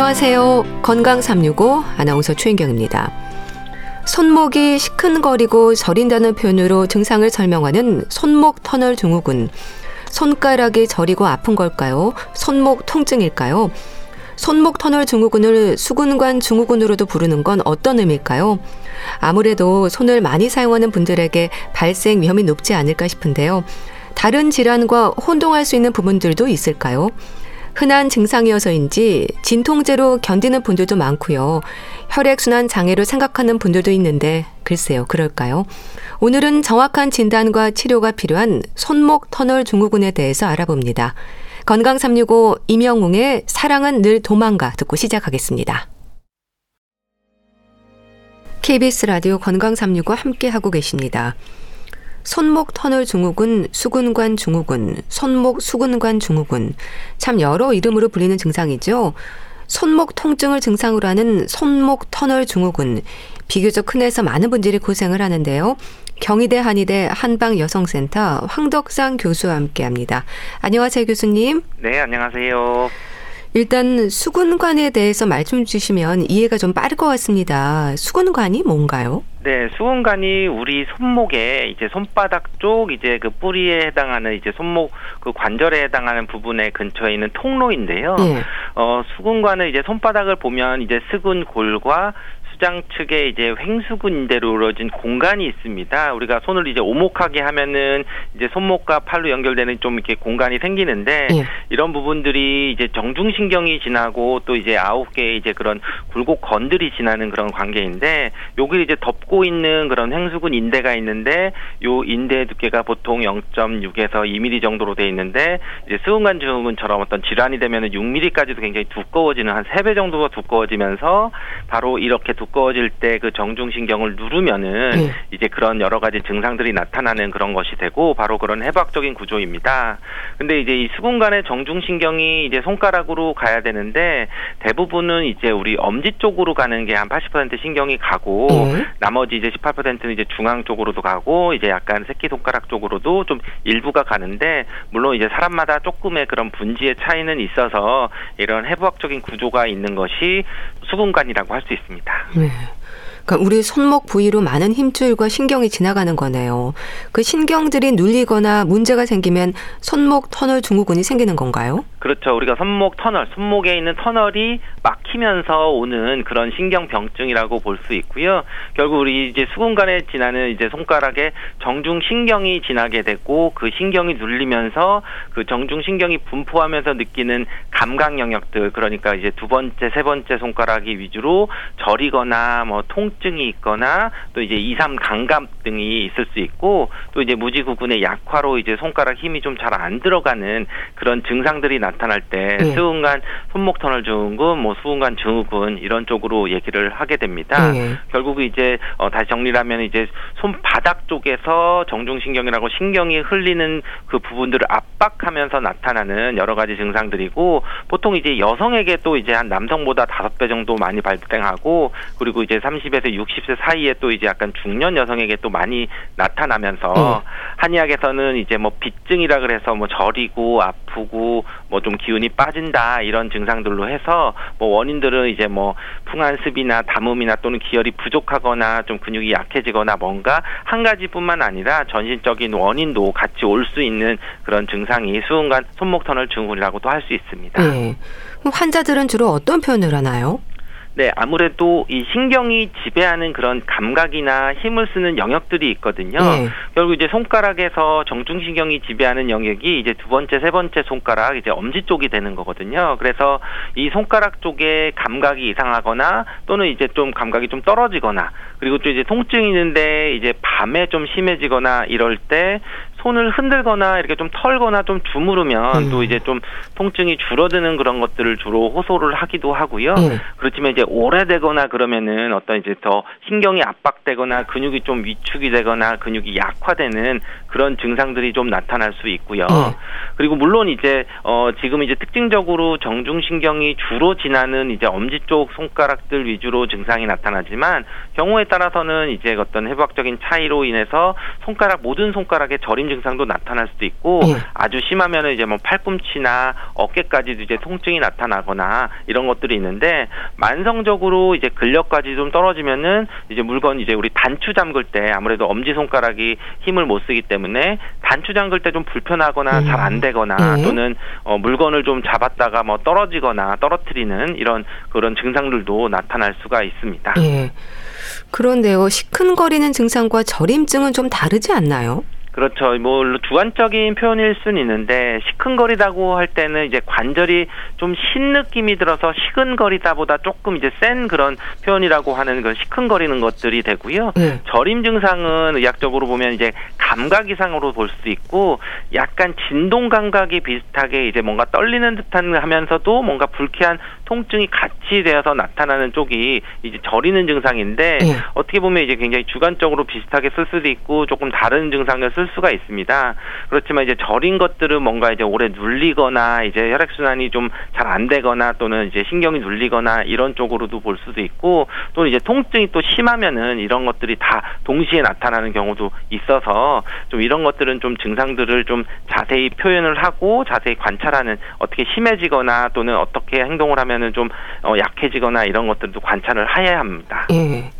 안녕하세요. 건강 365 아나운서 최인경입니다. 손목이 시큰거리고 저린다는 표현으로 증상을 설명하는 손목 터널 증후군. 손가락이 저리고 아픈 걸까요? 손목 통증일까요? 손목 터널 증후군을 수근관 증후군으로도 부르는 건 어떤 의미일까요? 아무래도 손을 많이 사용하는 분들에게 발생 위험이 높지 않을까 싶은데요. 다른 질환과 혼동할 수 있는 부분들도 있을까요? 흔한 증상이어서인지 진통제로 견디는 분들도 많고요. 혈액순환 장애로 생각하는 분들도 있는데 글쎄요, 그럴까요? 오늘은 정확한 진단과 치료가 필요한 손목 터널 증후군에 대해서 알아봅니다. 건강 365 임영웅의 사랑은 늘 도망가 듣고 시작하겠습니다. KBS 라디오 건강 365 함께 하고 계십니다. 손목 터널 증후군, 수근관 증후군, 손목 수근관 증후군. 참 여러 이름으로 불리는 증상이죠. 손목 통증을 증상으로 하는 손목 터널 증후군. 비교적 흔해서 많은 분들이 고생을 하는데요. 경희대 한의대 한방여성센터 황덕상 교수와 함께 합니다. 안녕하세요, 교수님. 네, 안녕하세요. 일단 수근관에 대해서 말씀 주시면 이해가 좀 빠를 것 같습니다. 수근관이 뭔가요? 네, 수근관이 우리 손목에 이제 손바닥 쪽 이제 그 뿌리에 해당하는 이제 손목 그 관절에 해당하는 부분에 근처에 있는 통로인데요. 네. 어, 수근관은 이제 손바닥을 보면 이제 스근골과 수장 측에 이제 횡수근대로 이루어진 공간이 있습니다. 우리가 손을 이제 오목하게 하면은 이제 손목과 팔로 연결되는 좀 이렇게 공간이 생기는데 예. 이런 부분들이 이제 정중신경이 지나고 또 이제 아홉 개의 이제 그런 굴곡 건들이 지나는 그런 관계인데 여기 이제 덮고 있는 그런 횡수근 인대가 있는데 요 인대 두께가 보통 0.6에서 2mm 정도로 돼 있는데 이제 스근관 증후군처럼 어떤 질환이 되면은 6mm까지도 굉장히 두꺼워지는 한 3배 정도가 두꺼워지면서 바로 이렇게 두 두꺼워질 때 그 정중신경을 누르면은 네. 이제 그런 여러 가지 증상들이 나타나는 그런 것이 되고 바로 그런 해부학적인 구조입니다. 근데 이제 이 수근관의 정중신경이 이제 손가락으로 가야 되는데 대부분은 이제 우리 엄지 쪽으로 가는 게 한 80% 신경이 가고 네. 나머지 이제 18%는 이제 중앙 쪽으로도 가고 이제 약간 새끼 손가락 쪽으로도 좀 일부가 가는데 물론 이제 사람마다 조금의 그런 분지의 차이는 있어서 이런 해부학적인 구조가 있는 것이 수근관이라고 할 수 있습니다. 네. 그러니까 우리 손목 부위로 많은 힘줄과 신경이 지나가는 거네요. 그 신경들이 눌리거나 문제가 생기면 손목 터널 증후군이 생기는 건가요? 그렇죠. 우리가 손목 터널, 손목에 있는 터널이 막히면서 오는 그런 신경병증이라고 볼 수 있고요. 결국 우리 이제 수근관에 지나는 이제 손가락에 정중 신경이 지나게 되고 그 신경이 눌리면서 그 정중 신경이 분포하면서 느끼는 감각 영역들 그러니까 이제 두 번째, 세 번째 손가락이 위주로 저리거나 뭐 통 증이 있거나 또 이제 이삼 감각 등이 있을 수 있고 또 이제 무지구근의 약화로 이제 손가락 힘이 좀 잘 안 들어가는 그런 증상들이 나 나타날 때 네. 수은관 손목 터널 증후군, 뭐 수은관 증후군 이런 쪽으로 얘기를 하게 됩니다. 네. 결국 이제 어, 다시 정리하면 이제 손바닥 쪽에서 정중신경이라고 신경이 흘리는 그 부분들을 압박하면서 나타나는 여러 가지 증상들이고 보통 이제 여성에게 또 이제 한 남성보다 다섯 배 정도 많이 발생하고 그리고 이제 30에 서 60세 사이에 또 이제 약간 중년 여성에게 또 많이 나타나면서 네. 한의학에서는 이제 뭐 빗증이라 그래서 뭐 저리고 아프고 뭐 좀 기운이 빠진다 이런 증상들로 해서 뭐 원인들은 이제 뭐 풍한습이나 담음이나 또는 기혈이 부족하거나 좀 근육이 약해지거나 뭔가 한 가지뿐만 아니라 전신적인 원인도 같이 올 수 있는 그런 증상이 수은관 손목 터널 증후군이라고도 할 수 있습니다. 네. 환자들은 주로 어떤 표현을 하나요? 네, 아무래도 이 신경이 지배하는 그런 감각이나 힘을 쓰는 영역들이 있거든요. 네. 결국 이제 손가락에서 정중신경이 지배하는 영역이 이제 두 번째, 세 번째 손가락, 이제 엄지 쪽이 되는 거거든요. 그래서 이 손가락 쪽에 감각이 이상하거나 또는 이제 좀 감각이 좀 떨어지거나 그리고 또 이제 통증이 있는데 이제 밤에 좀 심해지거나 이럴 때 손을 흔들거나 이렇게 좀 털거나 좀 주무르면 음. 또 이제 좀 통증이 줄어드는 그런 것들을 주로 호소를 하기도 하고요. 음. 그렇지만 이제 오래되거나 그러면은 어떤 이제 더 신경이 압박되거나 근육이 좀 위축이 되거나 근육이 약화되는 그런 증상들이 좀 나타날 수 있고요. 음. 그리고 물론 이제 어 지금 이제 특징적으로 정중신경이 주로 지나는 이제 엄지 쪽 손가락들 위주로 증상이 나타나지만 경우에 따라서는 이제 어떤 해부학적인 차이로 인해서 손가락 모든 손가락에 저림 증상도 나타날 수도 있고 예. 아주 심하면은 이제 뭐 팔꿈치나 어깨까지도 이제 통증이 나타나거나 이런 것들이 있는데 만성적으로 이제 근력까지 좀 떨어지면은 이제 물건 이제 우리 단추 잠글 때 아무래도 엄지 손가락이 힘을 못 쓰기 때문에 단추 잠글 때 좀 불편하거나 음. 잘안 되거나 예. 또는 어 물건을 좀 잡았다가 뭐 떨어지거나 떨어뜨리는 이런 그런 증상들도 나타날 수가 있습니다. 예. 그런데요, 시큰거리는 증상과 저림증은 좀 다르지 않나요? 그렇죠. 뭐 주관적인 표현일 수는 있는데 시큰거리다고 할 때는 이제 관절이 좀 신 느낌이 들어서 시큰거리다보다 조금 이제 센 그런 표현이라고 하는 그런 시큰거리는 것들이 되고요. 예. 저림 증상은 의학적으로 보면 이제 감각 이상으로 볼 수 있고 약간 진동 감각이 비슷하게 이제 뭔가 떨리는 듯한 하면서도 뭔가 불쾌한 통증이 같이 되어서 나타나는 쪽이 이제 저리는 증상인데 예. 어떻게 보면 이제 굉장히 주관적으로 비슷하게 쓸 수도 있고 조금 다른 증상을 쓸 수가 있습니다. 그렇지만 이제 저린 것들은 뭔가 이제 오래 눌리거나 이제 혈액 순환이 좀 잘 안 되거나 또는 이제 신경이 눌리거나 이런 쪽으로도 볼 수도 있고 또는 이제 통증이 또 심하면은 이런 것들이 다 동시에 나타나는 경우도 있어서 좀 이런 것들은 좀 증상들을 좀 자세히 표현을 하고 자세히 관찰하는 어떻게 심해지거나 또는 어떻게 행동을 하면은 좀 어, 약해지거나 이런 것들도 관찰을 해야 합니다. 예.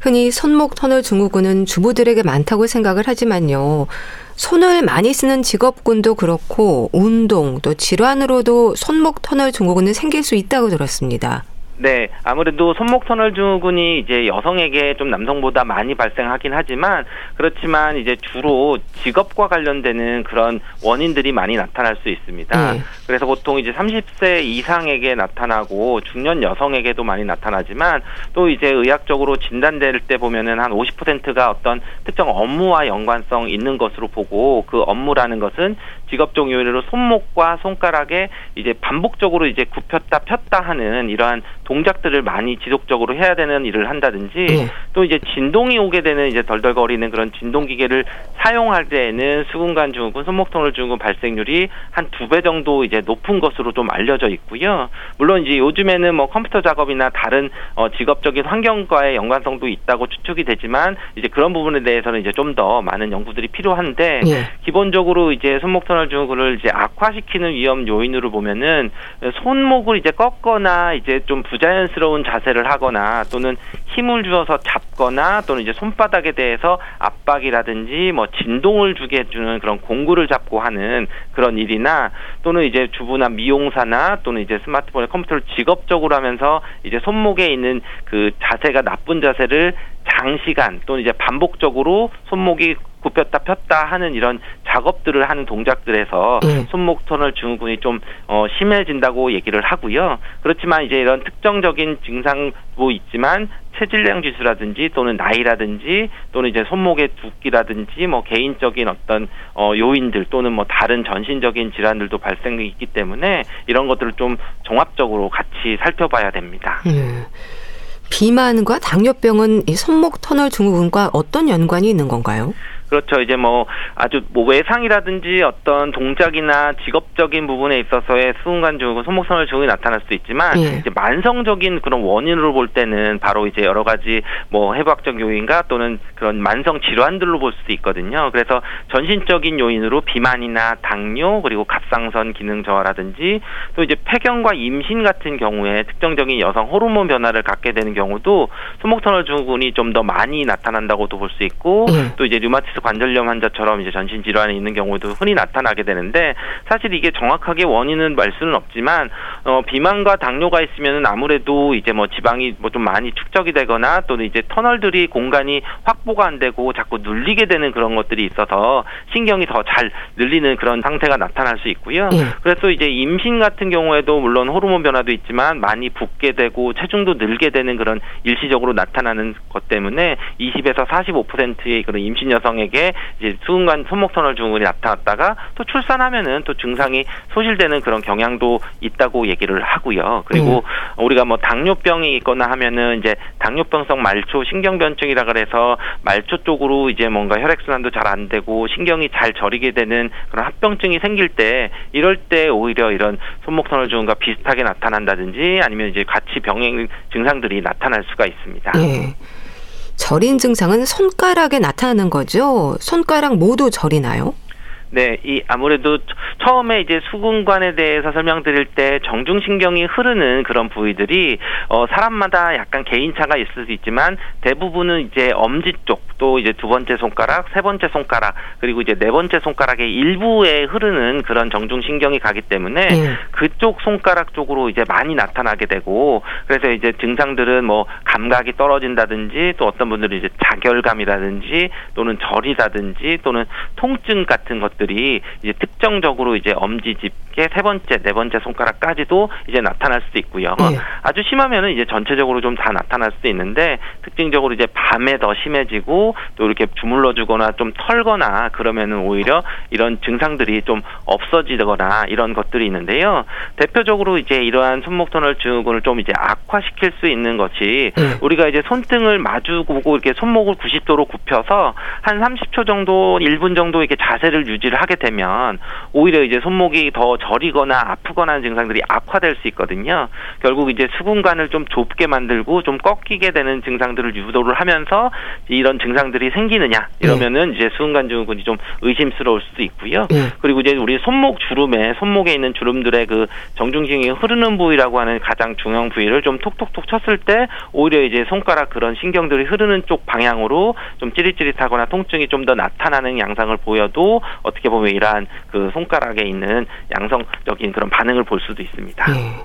흔히 손목 터널 증후군은 주부들에게 많다고 생각을 하지만요. 손을 많이 쓰는 직업군도 그렇고 운동 또 질환으로도 손목 터널 증후군은 생길 수 있다고 들었습니다. 네, 아무래도 손목 터널 증후군이 이제 여성에게 좀 남성보다 많이 발생하긴 하지만 그렇지만 이제 주로 직업과 관련되는 그런 원인들이 많이 나타날 수 있습니다. 네. 그래서 보통 이제 30세 이상에게 나타나고 중년 여성에게도 많이 나타나지만 또 이제 의학적으로 진단될 때 보면은 한 50%가 어떤 특정 업무와 연관성 있는 것으로 보고 그 업무라는 것은 직업적 요인으로 손목과 손가락에 이제 반복적으로 이제 굽혔다 폈다 하는 이러한 동작들을 많이 지속적으로 해야 되는 일을 한다든지 예. 또 이제 진동이 오게 되는 이제 덜덜거리는 그런 진동 기계를 사용할 때에는 수근관 증후군, 손목 터널 증후군 발생률이 한 두 배 정도 이제 높은 것으로 좀 알려져 있고요. 물론 이제 요즘에는 뭐 컴퓨터 작업이나 다른 어 직업적인 환경과의 연관성도 있다고 추측이 되지만 이제 그런 부분에 대해서는 이제 좀 더 많은 연구들이 필요한데 예. 기본적으로 이제 손목 터널 증후군을 이제 악화시키는 위험 요인으로 보면은 손목을 이제 꺾거나 이제 좀 부 자연스러운 자세를 하거나 또는 힘을 주어서 잡거나 또는 이제 손바닥에 대해서 압박이라든지 뭐 진동을 주게 해주는 그런 공구를 잡고 하는 그런 일이나 또는 이제 주부나 미용사나 또는 이제 스마트폰에 컴퓨터를 직업적으로 하면서 이제 손목에 있는 그 자세가 나쁜 자세를 장시간 또는 이제 반복적으로 손목이 굽혔다 폈다 하는 이런 작업들을 하는 동작들에서 예. 손목 터널 증후군이 좀 어, 심해진다고 얘기를 하고요. 그렇지만 이제 이런 특정적인 증상도 있지만 체질량 지수라든지 또는 나이라든지 또는 이제 손목의 붓기라든지 뭐 개인적인 어떤 어 요인들 또는 뭐 다른 전신적인 질환들도 발생이 있기 때문에 이런 것들을 좀 종합적으로 같이 살펴봐야 됩니다. 예. 비만과 당뇨병은 이 손목 터널 증후군과 어떤 연관이 있는 건가요? 그렇죠. 이제 뭐 아주 뭐 외상이라든지 어떤 동작이나 직업적인 부분에 있어서의 수근관 증후군, 손목선을 증후군이 나타날 수 있지만 예. 이제 만성적인 그런 원인으로 볼 때는 바로 이제 여러 가지 뭐 해부학적 요인과 또는 그런 만성 질환들로 볼 수도 있거든요. 그래서 전신적인 요인으로 비만이나 당뇨 그리고 갑상선 기능 저하라든지 또 이제 폐경과 임신 같은 경우에 특정적인 여성 호르몬 변화를 갖게 되는 경우도 손목터널 증후군이 좀 더 많이 나타난다고도 볼 수 있고 예. 또 이제 류마티스 관절염 환자처럼 이제 전신 질환이 있는 경우도 흔히 나타나게 되는데 사실 이게 정확하게 원인은 알 수는 없지만 어 비만과 당뇨가 있으면은 아무래도 이제 뭐 지방이 뭐 좀 많이 축적이 되거나 또는 이제 터널들이 공간이 확보가 안 되고 자꾸 눌리게 되는 그런 것들이 있어서 신경이 더 잘 늘리는 그런 상태가 나타날 수 있고요. 예. 그래서 이제 임신 같은 경우에도 물론 호르몬 변화도 있지만 많이 붓게 되고 체중도 늘게 되는 그런 일시적으로 나타나는 것 때문에 20에서 45%의 그런 임신 여성 에게 이제 수근관 손목 터널 증후군이 나타났다가 또 출산하면은 또 증상이 소실되는 그런 경향도 있다고 얘기를 하고요. 그리고 우리가 뭐 당뇨병이 있거나 하면은 이제 당뇨병성 말초 신경변증이라 그래서 말초 쪽으로 이제 뭔가 혈액 순환도 잘 안 되고 신경이 잘 저리게 되는 그런 합병증이 생길 때 이럴 때 오히려 이런 손목 터널 증후군과 비슷하게 나타난다든지 아니면 이제 같이 병행 증상들이 나타날 수가 있습니다. 예. 저린 증상은 손가락에 나타나는 거죠? 손가락 모두 저리나요? 네, 이 아무래도 처음에 이제 수근관에 대해서 설명드릴 때 정중신경이 흐르는 그런 부위들이 어 사람마다 약간 개인차가 있을 수 있지만 대부분은 이제 엄지 쪽 또 이제 두 번째 손가락, 세 번째 손가락 그리고 이제 네 번째 손가락의 일부에 흐르는 그런 정중신경이 가기 때문에 네. 그쪽 손가락 쪽으로 이제 많이 나타나게 되고 그래서 이제 증상들은 뭐 감각이 떨어진다든지 또 어떤 분들은 이제 자결감이라든지 또는 저리다든지 또는 통증 같은 것 것들이 이제 특정적으로 이제 엄지집 게 세 번째, 네 번째 손가락까지도 이제 나타날 수도 있고요. 네. 아주 심하면은 이제 전체적으로 좀 다 나타날 수도 있는데 특징적으로 이제 밤에 더 심해지고 또 이렇게 주물러 주거나 좀 털거나 그러면은 오히려 이런 증상들이 좀 없어지거나 이런 것들이 있는데요. 대표적으로 이제 이러한 손목 터널 증후군을 좀 이제 악화시킬 수 있는 것이 네. 우리가 이제 손등을 마주 보고 이렇게 손목을 90도로 굽혀서 한 30초 정도, 1분 정도 이렇게 자세를 유지 유지를 하게 되면 오히려 이제 손목이 더 저리거나 아프거나 하는 증상들이 악화될 수 있거든요. 결국 이제 수근관을 좀 좁게 만들고 좀 꺾이게 되는 증상들을 유도를 하면서 이런 증상들이 생기느냐 이러면은 네. 이제 수근관 증후군이 좀 의심스러울 수도 있고요. 네. 그리고 이제 우리 손목 주름에 손목에 있는 주름들의 그 정중신경이 흐르는 부위라고 하는 가장 중요한 부위를 좀 톡톡톡 쳤을 때 오히려 이제 손가락 그런 신경들이 흐르는 쪽 방향으로 좀 찌릿찌릿하거나 통증이 좀 더 나타나는 양상을 보여도 어떻게 어떻게 보면 이러한 그 손가락에 있는 양 성적인 그런 반응을 볼 수도 있습니다. 네.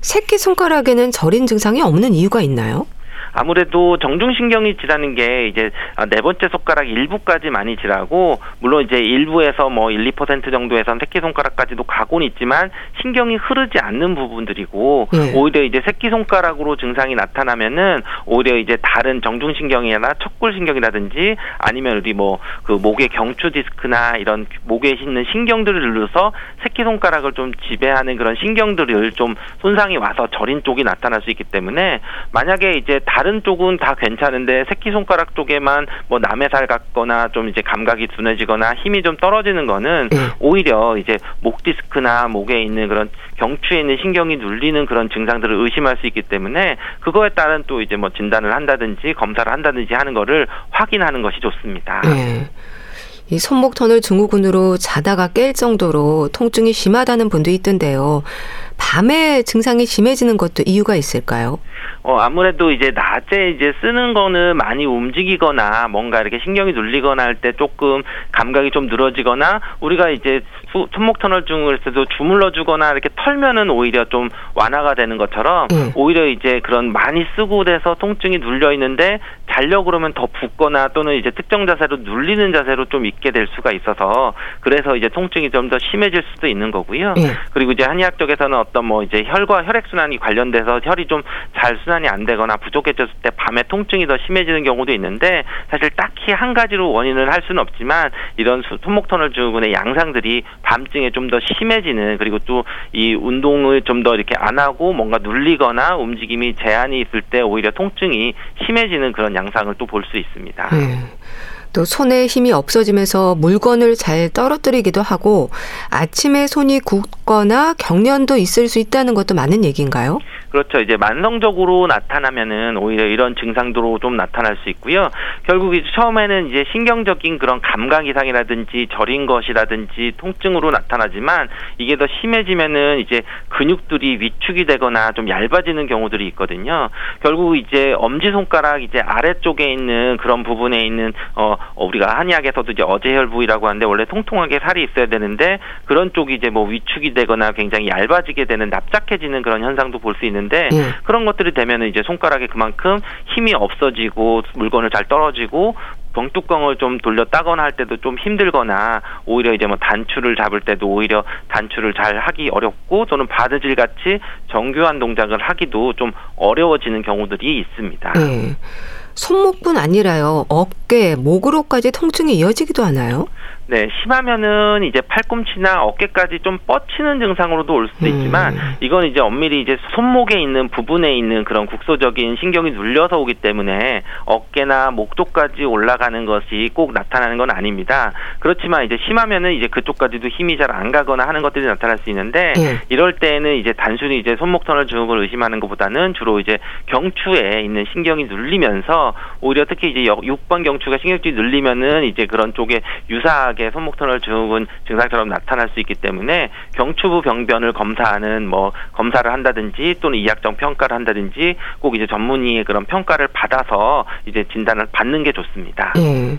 새끼 손가락에는 저린 증상이 없는 이유가 있나요? 아무래도 정중신경이 지라는 게 이제 네 번째 손가락 일부까지 많이 지라고 물론 이제 일부에서 뭐 1, 2% 정도에선 새끼 손가락까지도 가고는 있지만 신경이 흐르지 않는 부분들이고 네. 오히려 이제 새끼 손가락으로 증상이 나타나면은 오히려 이제 다른 정중신경이나 척골신경이라든지 아니면 우리 뭐 그 목의 경추 디스크나 이런 목에 있는 신경들을 눌러서 새끼 손가락을 좀 지배하는 그런 신경들을 좀 손상이 와서 저린 쪽이 나타날 수 있기 때문에 만약에 이제 다른 다른 쪽은 다 괜찮은데 새끼손가락 쪽에만 뭐 남의 살 같거나 좀 이제 감각이 둔해지거나 힘이 좀 떨어지는 거는 네. 오히려 이제 목 디스크나 목에 있는 그런 경추에 있는 신경이 눌리는 그런 증상들을 의심할 수 있기 때문에 그거에 따른 또 이제 뭐 진단을 한다든지 검사를 한다든지 하는 거를 확인하는 것이 좋습니다. 네. 이 손목 터널 증후군으로 자다가 깰 정도로 통증이 심하다는 분도 있던데요. 밤에 증상이 심해지는 것도 이유가 있을까요? 어, 아무래도 이제 낮에 이제 쓰는 거는 많이 움직이거나 뭔가 이렇게 신경이 눌리거나 할 때 조금 감각이 좀 늘어지거나 우리가 이제 수, 손목 터널증을 때도 주물러 주거나 이렇게 털면은 오히려 좀 완화가 되는 것처럼 음. 오히려 이제 그런 많이 쓰고 돼서 통증이 눌려 있는데 자려 그러면 더 붓거나 또는 이제 특정 자세로 눌리는 자세로 좀 있게 될 수가 있어서 그래서 이제 통증이 좀 더 심해질 수도 있는 거고요. 음. 그리고 이제 한의학 쪽에서는 어떤 뭐 이제 혈과 혈액 순환이 관련돼서 혈이 좀 잘 순환이 안 되거나 부족해졌을 때 밤에 통증이 더 심해지는 경우도 있는데 사실 딱히 한 가지로 원인을 할 수는 없지만 이런 손목 터널 증후군의 양상들이 밤중에 좀 더 심해지는 그리고 또 이 운동을 좀 더 이렇게 안 하고 뭔가 눌리거나 움직임이 제한이 있을 때 오히려 통증이 심해지는 그런 양상을 또 볼 수 있습니다. 네. 또 손에 힘이 없어지면서 물건을 잘 떨어뜨리기도 하고 아침에 손이 굳거나 경련도 있을 수 있다는 것도 맞는 얘기인가요? 그렇죠. 이제 만성적으로 나타나면은 오히려 이런 증상도 좀 나타날 수 있고요. 결국 이제 처음에는 이제 신경적인 그런 감각 이상이라든지 저린 것이라든지 통증으로 나타나지만 이게 더 심해지면은 이제 근육들이 위축이 되거나 좀 얇아지는 경우들이 있거든요. 결국 이제 엄지 손가락 이제 아래쪽에 있는 그런 부분에 있는 어 우리가 한의학에서도 이제 어제혈 부위라고 하는데 원래 통통하게 살이 있어야 되는데 그런 쪽이 이제 뭐 위축이 되거나 굉장히 얇아지게 되는 납작해지는 그런 현상도 볼 수 있는 있는데 예. 그런 것들이 되면은 이제 손가락에 그만큼 힘이 없어지고 물건을 잘 떨어지고 병뚜껑을 좀 돌려 따거나 할 때도 좀 힘들거나 오히려 이제 뭐 단추를 잡을 때도 오히려 단추를 잘 하기 어렵고 또는 바느질 같이 정교한 동작을 하기도 좀 어려워지는 경우들이 있습니다. 네. 손목뿐 아니라요. 어깨, 목으로까지 통증이 이어지기도 하나요? 네, 심하면은 이제 팔꿈치나 어깨까지 좀 뻗치는 증상으로도 올 수도 있지만 음. 이건 이제 엄밀히 이제 손목에 있는 부분에 있는 그런 국소적인 신경이 눌려서 오기 때문에 어깨나 목 쪽까지 올라가는 것이 꼭 나타나는 건 아닙니다. 그렇지만 이제 심하면은 이제 그쪽까지도 힘이 잘 안 가거나 하는 것들이 나타날 수 있는데 예. 이럴 때는 이제 단순히 이제 손목 터널 증후군을 의심하는 것보다는 주로 이제 경추에 있는 신경이 눌리면서 오히려 특히 이제 6번 경추가 신경줄이 눌리면은 이제 그런 쪽에 유사 하게 손목 터널 증후군 증상처럼 나타날 수 있기 때문에 경추부 병변을 검사하는 뭐 검사를 한다든지 또는 이학적 평가를 한다든지 꼭 이제 전문의의 그런 평가를 받아서 이제 진단을 받는 게 좋습니다. 예.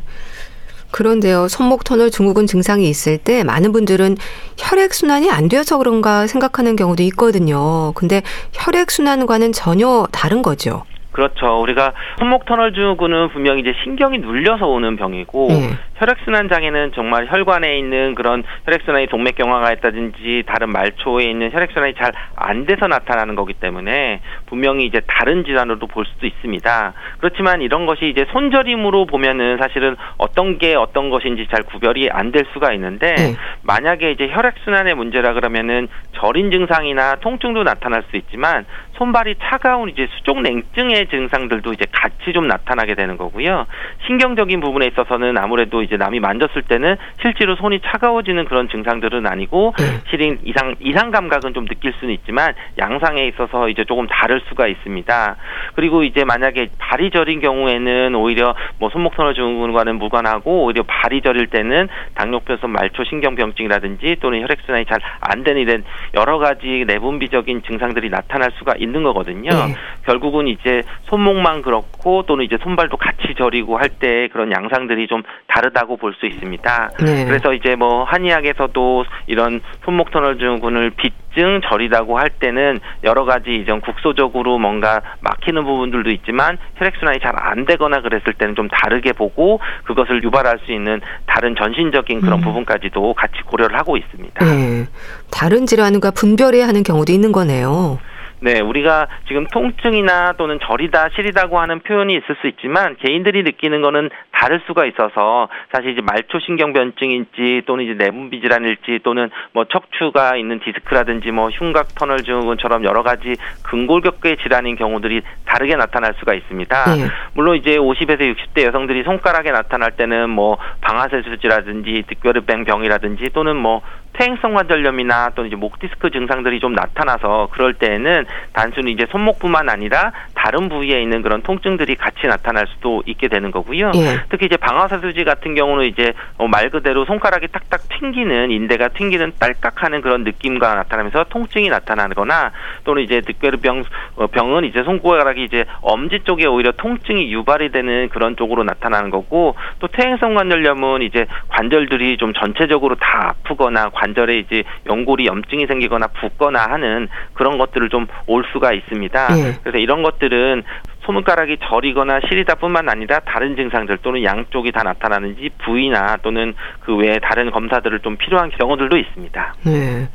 그런데요, 손목 터널 증후군 증상이 있을 때 많은 분들은 혈액 순환이 안 되어서 그런가 생각하는 경우도 있거든요. 근데 혈액 순환과는 전혀 다른 거죠. 그렇죠. 우리가 손목 터널 증후군은 분명히 이제 신경이 눌려서 오는 병이고 예. 혈액순환 장애는 정말 혈관에 있는 그런 혈액순환이 동맥경화가 있다든지 다른 말초에 있는 혈액순환이 잘 안 돼서 나타나는 거기 때문에 분명히 이제 다른 질환으로도 볼 수도 있습니다. 그렇지만 이런 것이 이제 손저림으로 보면은 사실은 어떤 게 어떤 것인지 잘 구별이 안 될 수가 있는데 예. 만약에 이제 혈액순환의 문제라 그러면은 저린 증상이나 통증도 나타날 수 있지만 손발이 차가운 이제 수족 냉증의 증상들도 이제 같이 좀 나타나게 되는 거고요. 신경적인 부분에 있어서는 아무래도 이제 남이 만졌을 때는 실제로 손이 차가워지는 그런 증상들은 아니고 네. 실인 이상 이상 감각은 좀 느낄 수는 있지만 양상에 있어서 이제 조금 다를 수가 있습니다. 그리고 이제 만약에 발이 저린 경우에는 오히려 뭐 손목 터널 증후군과는 무관하고 오히려 발이 저릴 때는 당뇨병성 말초 신경병증이라든지 또는 혈액순환이 잘 안 되는 이런 여러 가지 내분비적인 증상들이 나타날 수가 있는 거거든요. 네. 결국은 이제 손목만 그렇고 또는 이제 손발도 같이 저리고 할 때 그런 양상들이 좀 다르다 고 볼 수 있습니다. 네. 그래서 이제 뭐 한의학에서도 이런 손목 터널 증후군을 빗증 저리다고 할 때는 여러 가지 이전 국소적으로 뭔가 막히는 부분들도 있지만 혈액 순환이 잘 안 되거나 그랬을 때는 좀 다르게 보고 그것을 유발할 수 있는 다른 전신적인 그런 음. 부분까지도 같이 고려를 하고 있습니다. 네. 다른 질환과 분별해야 하는 경우도 있는 거네요. 네, 우리가 지금 통증이나 또는 저리다, 시리다고 하는 표현이 있을 수 있지만 개인들이 느끼는 거는 다를 수가 있어서 사실 이제 말초신경변증인지 또는 이제 내분비 질환일지 또는 뭐 척추가 있는 디스크라든지 뭐 흉곽 터널 증후군처럼 여러 가지 근골격계 질환인 경우들이 다르게 나타날 수가 있습니다. 네. 물론 이제 50에서 60대 여성들이 손가락에 나타날 때는 뭐 방아쇠수지라든지 뒷교류병 병이라든지 또는 뭐 퇴행성 관절염이나 또는 이제 목 디스크 증상들이 좀 나타나서 그럴 때에는 단순히 이제 손목뿐만 아니라 다른 부위에 있는 그런 통증들이 같이 나타날 수도 있게 되는 거고요. 예. 특히 이제 방아쇠수지 같은 경우는 이제 어, 말 그대로 손가락이 탁탁 튕기는 인대가 튕기는 딸깍하는 그런 느낌과 나타나면서 통증이 나타나거나 또는 이제 득베르병 어, 병은 이제 손가락이 이제 엄지 쪽에 오히려 통증이 유발이 되는 그런 쪽으로 나타나는 거고 또 퇴행성 관절염은 이제 관절들이 좀 전체적으로 다 아프거나 관절에 이제 연골이 염증이 생기거나 붓거나 하는 그런 것들을 좀 올 수가 있습니다. 예. 그래서 이런 것들 은 손가락이 저리거나 시리다뿐만 아니라 다른 증상들 또는 양쪽이 다 나타나는지 부위나 또는 그 외에 다른 검사들을 좀 필요한 경우들도 있습니다. 네.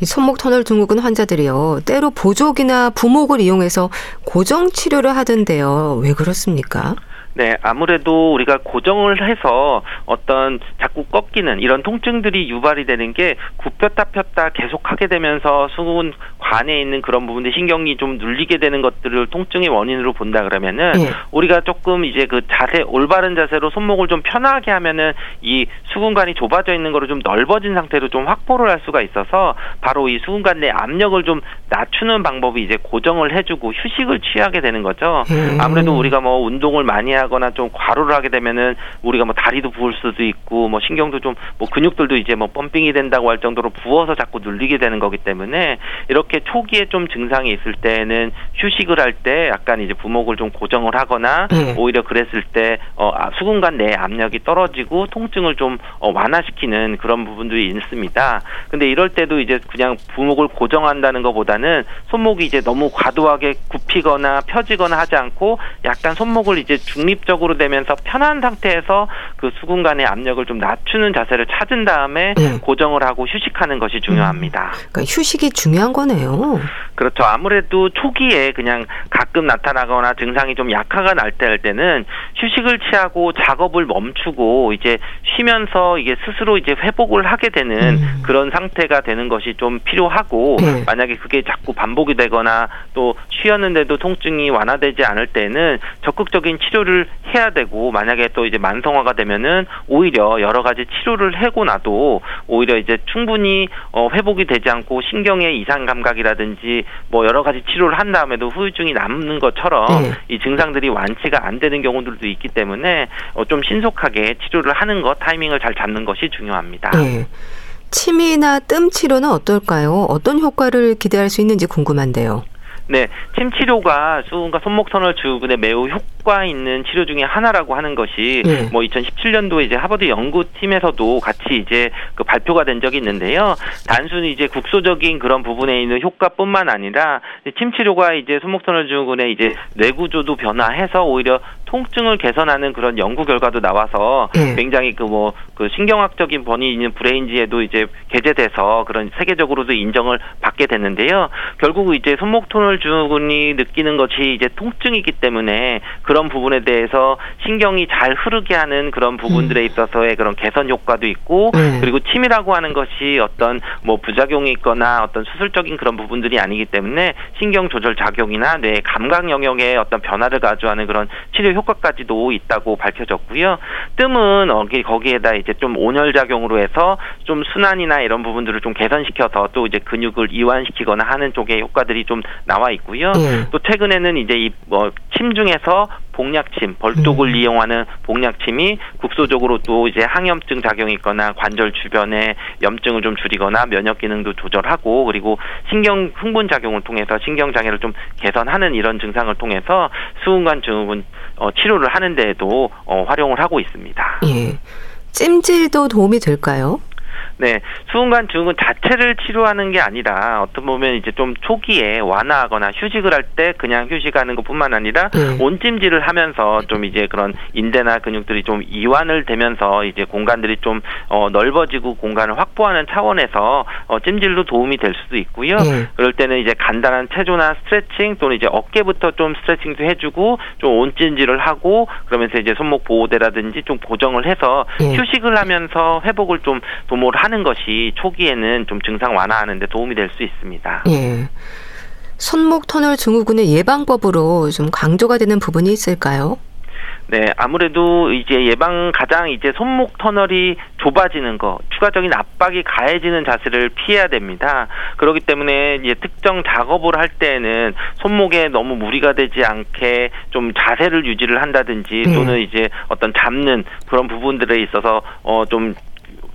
이 손목 터널 증후군 환자들이요. 때로 보조기나 부목을 이용해서 고정 치료를 하던데요. 왜 그렇습니까? 네, 아무래도 우리가 고정을 해서 어떤 자꾸 꺾이는 이런 통증들이 유발이 되는 게 굽혔다 폈다 계속 하게 되면서 수군 관에 있는 그런 부분들 신경이 좀 눌리게 되는 것들을 통증의 원인으로 본다 그러면은 예. 우리가 조금 이제 그 자세 올바른 자세로 손목을 좀 편하게 하면은 이 수근관이 좁아져 있는 거를 좀 넓어진 상태로 좀 확보를 할 수가 있어서 바로 이 수근관 내 압력을 좀 낮추는 방법이 이제 고정을 해주고 휴식을 취하게 되는 거죠. 음. 아무래도 우리가 뭐 운동을 많이 하거나 좀 과로를 하게 되면은 우리가 뭐 다리도 부을 수도 있고 뭐 신경도 좀 뭐 근육들도 이제 뭐 펌핑이 된다고 할 정도로 부어서 자꾸 눌리게 되는 거기 때문에 이렇게 초기에 좀 증상이 있을 때는 휴식을 할 때 약간 이제 부목을 좀 고정을 하거나 네. 오히려 그랬을 때 어, 아, 수근관 내 압력이 떨어지고 통증을 좀 어, 완화시키는 그런 부분들이 있습니다. 근데 이럴 때도 이제 그냥 부목을 고정한다는 것보다는 손목이 이제 너무 과도하게 굽히거나 펴지거나 하지 않고 약간 손목을 이제 중립 중립적으로 되면서 편한 상태에서 그 수근간의 압력을 좀 낮추는 자세를 찾은 다음에 네. 고정을 하고 휴식하는 것이 중요합니다. 음, 그러니까 휴식이 중요한 거네요. 그렇죠. 아무래도 초기에 그냥 가끔 나타나거나 증상이 좀 약화가 날 때 할 때는 휴식을 취하고 작업을 멈추고 이제 쉬면서 이게 스스로 이제 회복을 하게 되는 음. 그런 상태가 되는 것이 좀 필요하고 네. 만약에 그게 자꾸 반복이 되거나 또 쉬었는데도 통증이 완화되지 않을 때는 적극적인 치료를 해야 되고 만약에 또 이제 만성화가 되면은 오히려 여러 가지 치료를 하고 나도 오히려 이제 충분히 어 회복이 되지 않고 신경의 이상 감각이라든지 뭐 여러 가지 치료를 한 다음에도 후유증이 남는 것처럼 네. 이 증상들이 완치가 안 되는 경우들도 있기 때문에 어 좀 신속하게 치료를 하는 것 타이밍을 잘 잡는 것이 중요합니다. 네. 침이나 뜸 치료는 어떨까요? 어떤 효과를 기대할 수 있는지 궁금한데요. 네, 침 치료가 수은과 손목 터널 증후군에 매우 효과 있는 치료 중에 하나라고 하는 것이 네. 뭐 2017년도에 이제 하버드 연구팀에서도 같이 이제 그 발표가 된 적이 있는데요. 단순히 이제 국소적인 그런 부분에 있는 효과뿐만 아니라 침 치료가 이제 손목 터널 증후군의 이제 뇌구조도 변화해서 오히려 통증을 개선하는 그런 연구 결과도 나와서 네. 굉장히 그 뭐그 뭐 그 신경학적인 권위 있는 Brain지에도 이제 게재돼서 그런 세계적으로도 인정을 받게 됐는데요. 결국 이제 손목 터널 증후군이 느끼는 것이 이제 통증이기 때문에 그런 부분에 대해서 신경이 잘 흐르게 하는 그런 부분들에 음. 있어서의 그런 개선 효과도 있고 네. 그리고 침이라고 하는 것이 어떤 뭐 부작용이 있거나 어떤 수술적인 그런 부분들이 아니기 때문에 신경 조절 작용이나 뇌 감각 영역에 어떤 변화를 가져오는 그런 치료 효과까지도 있다고 밝혀졌고요. 뜸은 거기에다 이제 좀 온열 작용으로 해서 좀 순환이나 이런 부분들을 좀 개선시켜서 또 이제 근육을 이완시키거나 하는 쪽의 효과들이 좀 나와 있고요. 네. 또 최근에는 이제 이 뭐 침 중에서 복약침, 벌독을 음. 이용하는 복약침이 국소적으로 또 이제 항염증 작용이 있거나 관절 주변에 염증을 좀 줄이거나 면역 기능도 조절하고 그리고 신경 흥분 작용을 통해서 신경 장애를 좀 개선하는 이런 증상을 통해서 수은관 증후군 어, 치료를 하는 데에도 어, 활용을 하고 있습니다. 예. 찜질도 도움이 될까요? 네, 수은관 증후군 자체를 치료하는 게 아니라 어떤 보면 이제 좀 초기에 완화하거나 휴식을 할 때 그냥 휴식하는 것뿐만 아니라 네. 온찜질을 하면서 좀 이제 그런 인대나 근육들이 좀 이완을 되면서 이제 공간들이 좀 어, 넓어지고 공간을 확보하는 차원에서 어, 찜질도 도움이 될 수도 있고요. 네. 그럴 때는 이제 간단한 체조나 스트레칭 또는 이제 어깨부터 좀 스트레칭도 해주고 좀 온찜질을 하고 그러면서 이제 손목 보호대라든지 좀 고정을 해서 네. 휴식을 하면서 회복을 좀 도모를 하는 하는 것이 초기에는 좀 증상 완화하는데 도움이 될 수 있습니다. 예. 손목 터널 증후군의 예방법으로 좀 강조가 되는 부분이 있을까요? 네, 아무래도 이제 예방 가장 이제 손목 터널이 좁아지는 거, 추가적인 압박이 가해지는 자세를 피해야 됩니다. 그렇기 때문에 이제 특정 작업을 할 때는 손목에 너무 무리가 되지 않게 좀 자세를 유지를 한다든지 네. 또는 이제 어떤 잡는 그런 부분들에 있어서 어 좀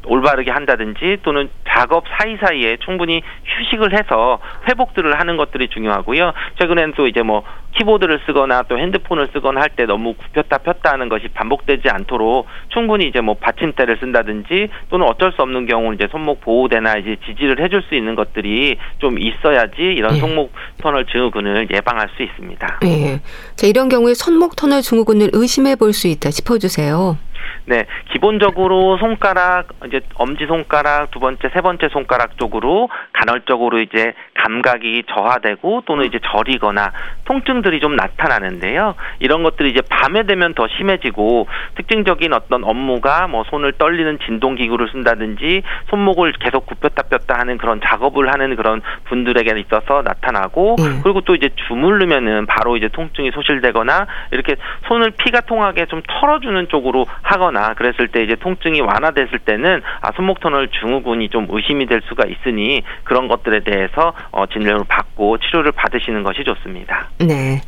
올바르게 한다든지 또는 작업 사이사이에 충분히 휴식을 해서 회복들을 하는 것들이 중요하고요. 최근엔 또 이제 뭐 키보드를 쓰거나 또 핸드폰을 쓰거나 할 때 너무 굽혔다 폈다 하는 것이 반복되지 않도록 충분히 이제 뭐 받침대를 쓴다든지 또는 어쩔 수 없는 경우는 이제 손목 보호대나 이제 지지를 해줄 수 있는 것들이 좀 있어야지 이런 네. 손목 터널 증후군을 예방할 수 있습니다. 네. 자, 이런 경우에 손목 터널 증후군을 의심해 볼 수 있다 짚어주세요. 네, 기본적으로 손가락 이제 엄지 손가락 두 번째 세 번째 손가락 쪽으로 간헐적으로 이제 감각이 저하되고 또는 이제 저리거나 통증들이 좀 나타나는데요. 이런 것들이 이제 밤에 되면 더 심해지고 특징적인 어떤 업무가 뭐 손을 떨리는 진동 기구를 쓴다든지 손목을 계속 굽혔다 폈다 하는 그런 작업을 하는 그런 분들에게 있어서 나타나고 음. 그리고 또 이제 주물르면은 바로 이제 통증이 소실되거나 이렇게 손을 피가 통하게 좀 털어주는 쪽으로 하 거나 그랬을 때 이제 통증이 완화됐을 때는 아 손목 터널 증후군이 좀 의심이 될 수가 있으니 그런 것들에 대해서 어, 진료를 받고 치료를 받으시는 것이 좋습니다. 네.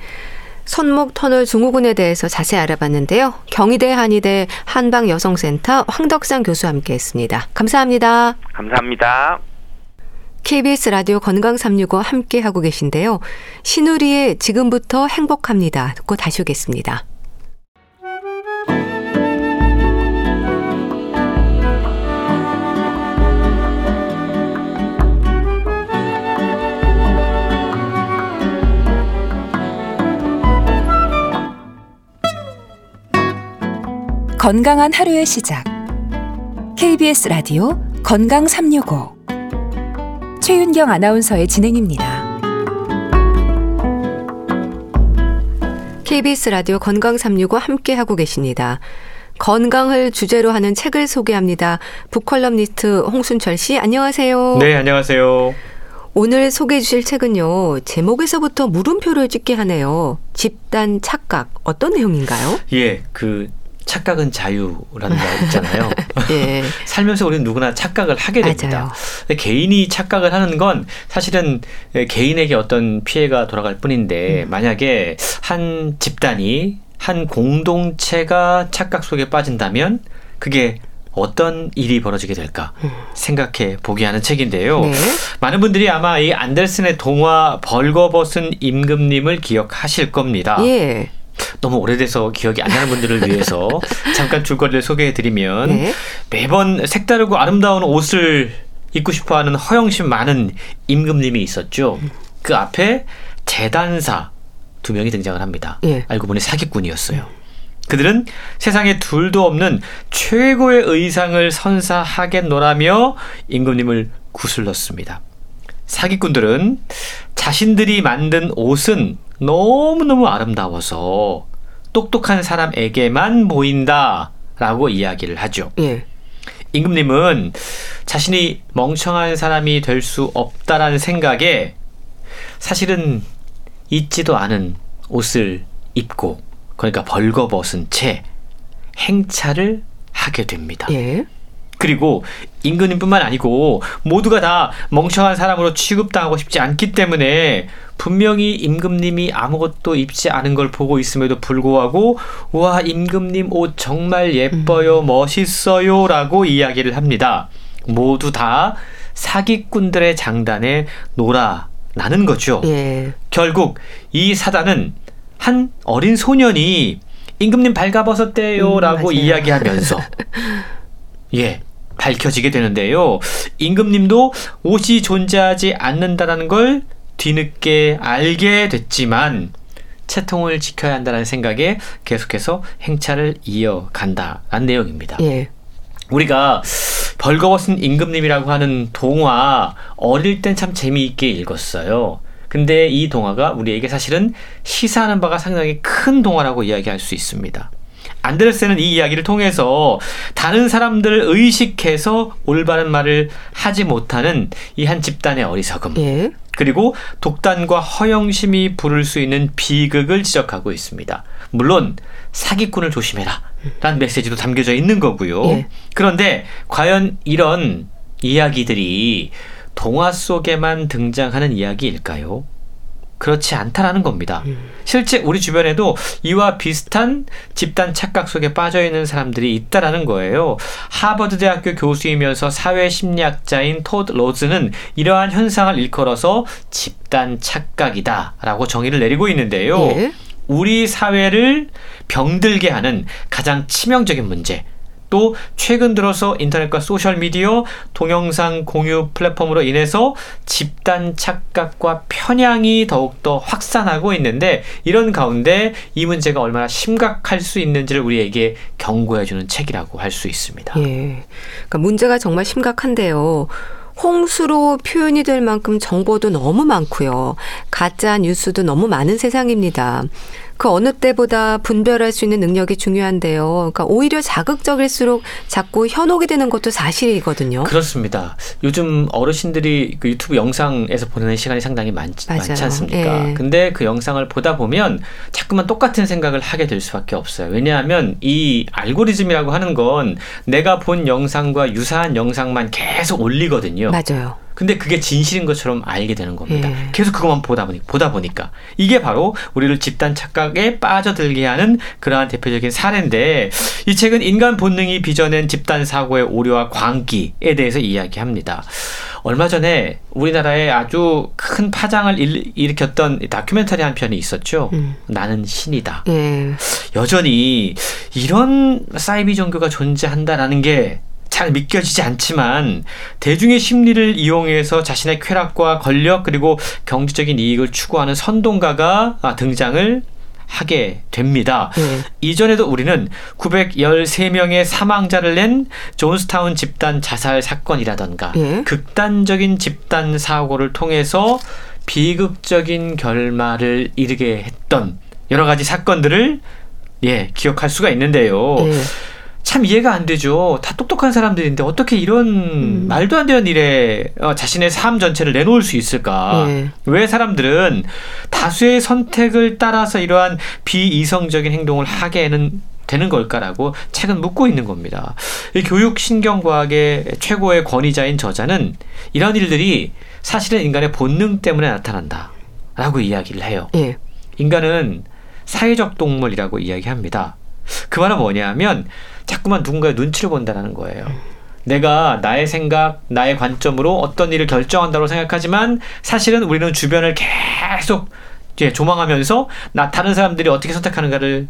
손목 터널 증후군에 대해서 자세히 알아봤는데요. 경희대 한의대 한방 여성센터 황덕상 교수와 함께 했습니다. 감사합니다. 감사합니다. KBS 라디오 건강 365 함께 하고 계신데요. 신우리의 지금부터 행복합니다. 듣고 다시 오겠습니다. 건강한 하루의 시작. KBS 라디오 건강 365. 최윤경 아나운서의 진행입니다. KBS 라디오 건강 365 함께 하고 계십니다. 건강을 주제로 하는 책을 소개합니다. 북컬럼니스트 홍순철 씨, 안녕하세요. 네, 안녕하세요. 오늘 소개해 주실 책은요, 제목에서부터 물음표를 찍게 하네요. 집단 착각. 어떤 내용인가요? 예, 그 착각은 자유라는 말 있잖아요. 예. 살면서 우리는 누구나 착각을 하게 됩니다. 개인이 착각을 하는 건 사실은 개인에게 어떤 피해가 돌아갈 뿐인데 음. 만약에 한 집단이 한 공동체가 착각 속에 빠진다면 그게 어떤 일이 벌어지게 될까 생각해 보게 하는 책인데요. 네. 많은 분들이 아마 이 안델슨의 동화 벌거벗은 임금님을 기억하실 겁니다. 예. 너무 오래돼서 기억이 안 나는 분들을 위해서 잠깐 줄거리를 소개해 드리면 네. 매번 색다르고 아름다운 옷을 입고 싶어 하는 허영심 많은 임금님이 있었죠. 그 앞에 재단사 두 명이 등장을 합니다. 예. 알고 보니 사기꾼이었어요. 그들은 세상에 둘도 없는 최고의 의상을 선사하겠노라며 임금님을 구슬렀습니다. 사기꾼들은 자신들이 만든 옷은 너무너무 아름다워서 똑똑한 사람에게만 보인다 라고 이야기를 하죠. 예. 임금님은 자신이 멍청한 사람이 될 수 없다라는 생각에 사실은 있지도 않은 옷을 입고 그러니까 벌거벗은 채 행차를 하게 됩니다. 예. 그리고 임금님뿐만 아니고 모두가 다 멍청한 사람으로 취급당하고 싶지 않기 때문에 분명히 임금님이 아무것도 입지 않은 걸 보고 있음에도 불구하고 와 임금님 옷 정말 예뻐요 멋있어요라고 이야기를 합니다. 모두 다 사기꾼들의 장단에 놀아나는 거죠. 예. 결국 이 사단은 한 어린 소년이 임금님 발가벗었대요라고 음, 맞아요. 이야기하면서 예 밝혀지게 되는데요. 임금님도 옷이 존재하지 않는다라는 걸 뒤늦게 알게 됐지만 채통을 지켜야 한다는 생각에 계속해서 행차를 이어간다라는 내용입니다. 예. 우리가 벌거벗은 임금님이라고 하는 동화 어릴 땐 참 재미있게 읽었어요. 근데 이 동화가 우리에게 사실은 시사하는 바가 상당히 큰 동화라고 이야기할 수 있습니다. 안데르센은 이 이야기를 통해서 다른 사람들을 의식해서 올바른 말을 하지 못하는 이 한 집단의 어리석음 예. 그리고 독단과 허영심이 부를 수 있는 비극을 지적하고 있습니다. 물론 사기꾼을 조심해라 라는 메시지도 담겨져 있는 거고요. 예. 그런데 과연 이런 이야기들이 동화 속에만 등장하는 이야기일까요? 그렇지 않다라는 겁니다. 실제 우리 주변에도 이와 비슷한 집단 착각 속에 빠져 있는 사람들이 있다라는 거예요. 하버드 대학교 교수이면서 사회 심리학자인 토드 로즈는 이러한 현상을 일컬어서 집단 착각이다라고 정의를 내리고 있는데요. 예. 우리 사회를 병들게 하는 가장 치명적인 문제. 또 최근 들어서 인터넷과 소셜 미디어, 동영상 공유 플랫폼으로 인해서 집단 착각과 편향이 더욱더 확산하고 있는데 이런 가운데 이 문제가 얼마나 심각할 수 있는지를 우리에게 경고해 주는 책이라고 할 수 있습니다. 예. 그러니까 문제가 정말 심각한데요. 홍수로 표현이 될 만큼 정보도 너무 많고요. 가짜 뉴스도 너무 많은 세상입니다. 그 어느 때보다 분별할 수 있는 능력이 중요한데요. 그러니까 오히려 자극적일수록 자꾸 현혹이 되는 것도 사실이거든요. 그렇습니다. 요즘 어르신들이 그 유튜브 영상에서 보내는 시간이 상당히 많. 많지 않습니까? 예. 근데 그 영상을 보다 보면 자꾸만 똑같은 생각을 하게 될 수밖에 없어요. 왜냐하면 이 알고리즘이라고 하는 건 내가 본 영상과 유사한 영상만 계속 올리거든요. 맞아요. 근데 그게 진실인 것처럼 알게 되는 겁니다. 예. 계속 그것만 보다 보니 보다 보니까 이게 바로 우리를 집단 착각에 빠져들게 하는 그러한 대표적인 사례인데 이 책은 인간 본능이 빚어낸 집단 사고의 오류와 광기에 대해서 이야기합니다. 얼마 전에 우리나라에 아주 큰 파장을 일, 일으켰던 다큐멘터리 한 편이 있었죠. 음. 나는 신이다. 예. 여전히 이런 사이비 종교가 존재한다라는 게 잘 믿겨지지 않지만 대중의 심리를 이용해서 자신의 쾌락과 권력 그리고 경제적인 이익을 추구하는 선동가가 아, 등장을 하게 됩니다. 네. 이전에도 우리는 913명의 사망자를 낸 존스타운 집단 자살 사건이라던가 예. 극단적인 집단 사고를 통해서 비극적인 결말을 이르게 했던 여러 가지 사건들을 예, 기억할 수가 있는데요. 예. 참 이해가 안 되죠. 다 똑똑한 사람들인데 어떻게 이런 음. 말도 안 되는 일에 어, 자신의 삶 전체를 내놓을 수 있을까? 예. 왜 사람들은 다수의 선택을 따라서 이러한 비이성적인 행동을 하게는 되는 걸까라고 책은 묻고 있는 겁니다. 이 교육 신경과학의 최고의 권위자인 저자는 이런 일들이 사실은 인간의 본능 때문에 나타난다라고 이야기를 해요. 예. 인간은 사회적 동물이라고 이야기합니다. 그 말은 뭐냐면 자꾸만 누군가의 눈치를 본다는 거예요. 내가 나의 생각, 나의 관점으로 어떤 일을 결정한다고 생각하지만 사실은 우리는 주변을 계속 예, 조망하면서 나 다른 사람들이 어떻게 선택하는가를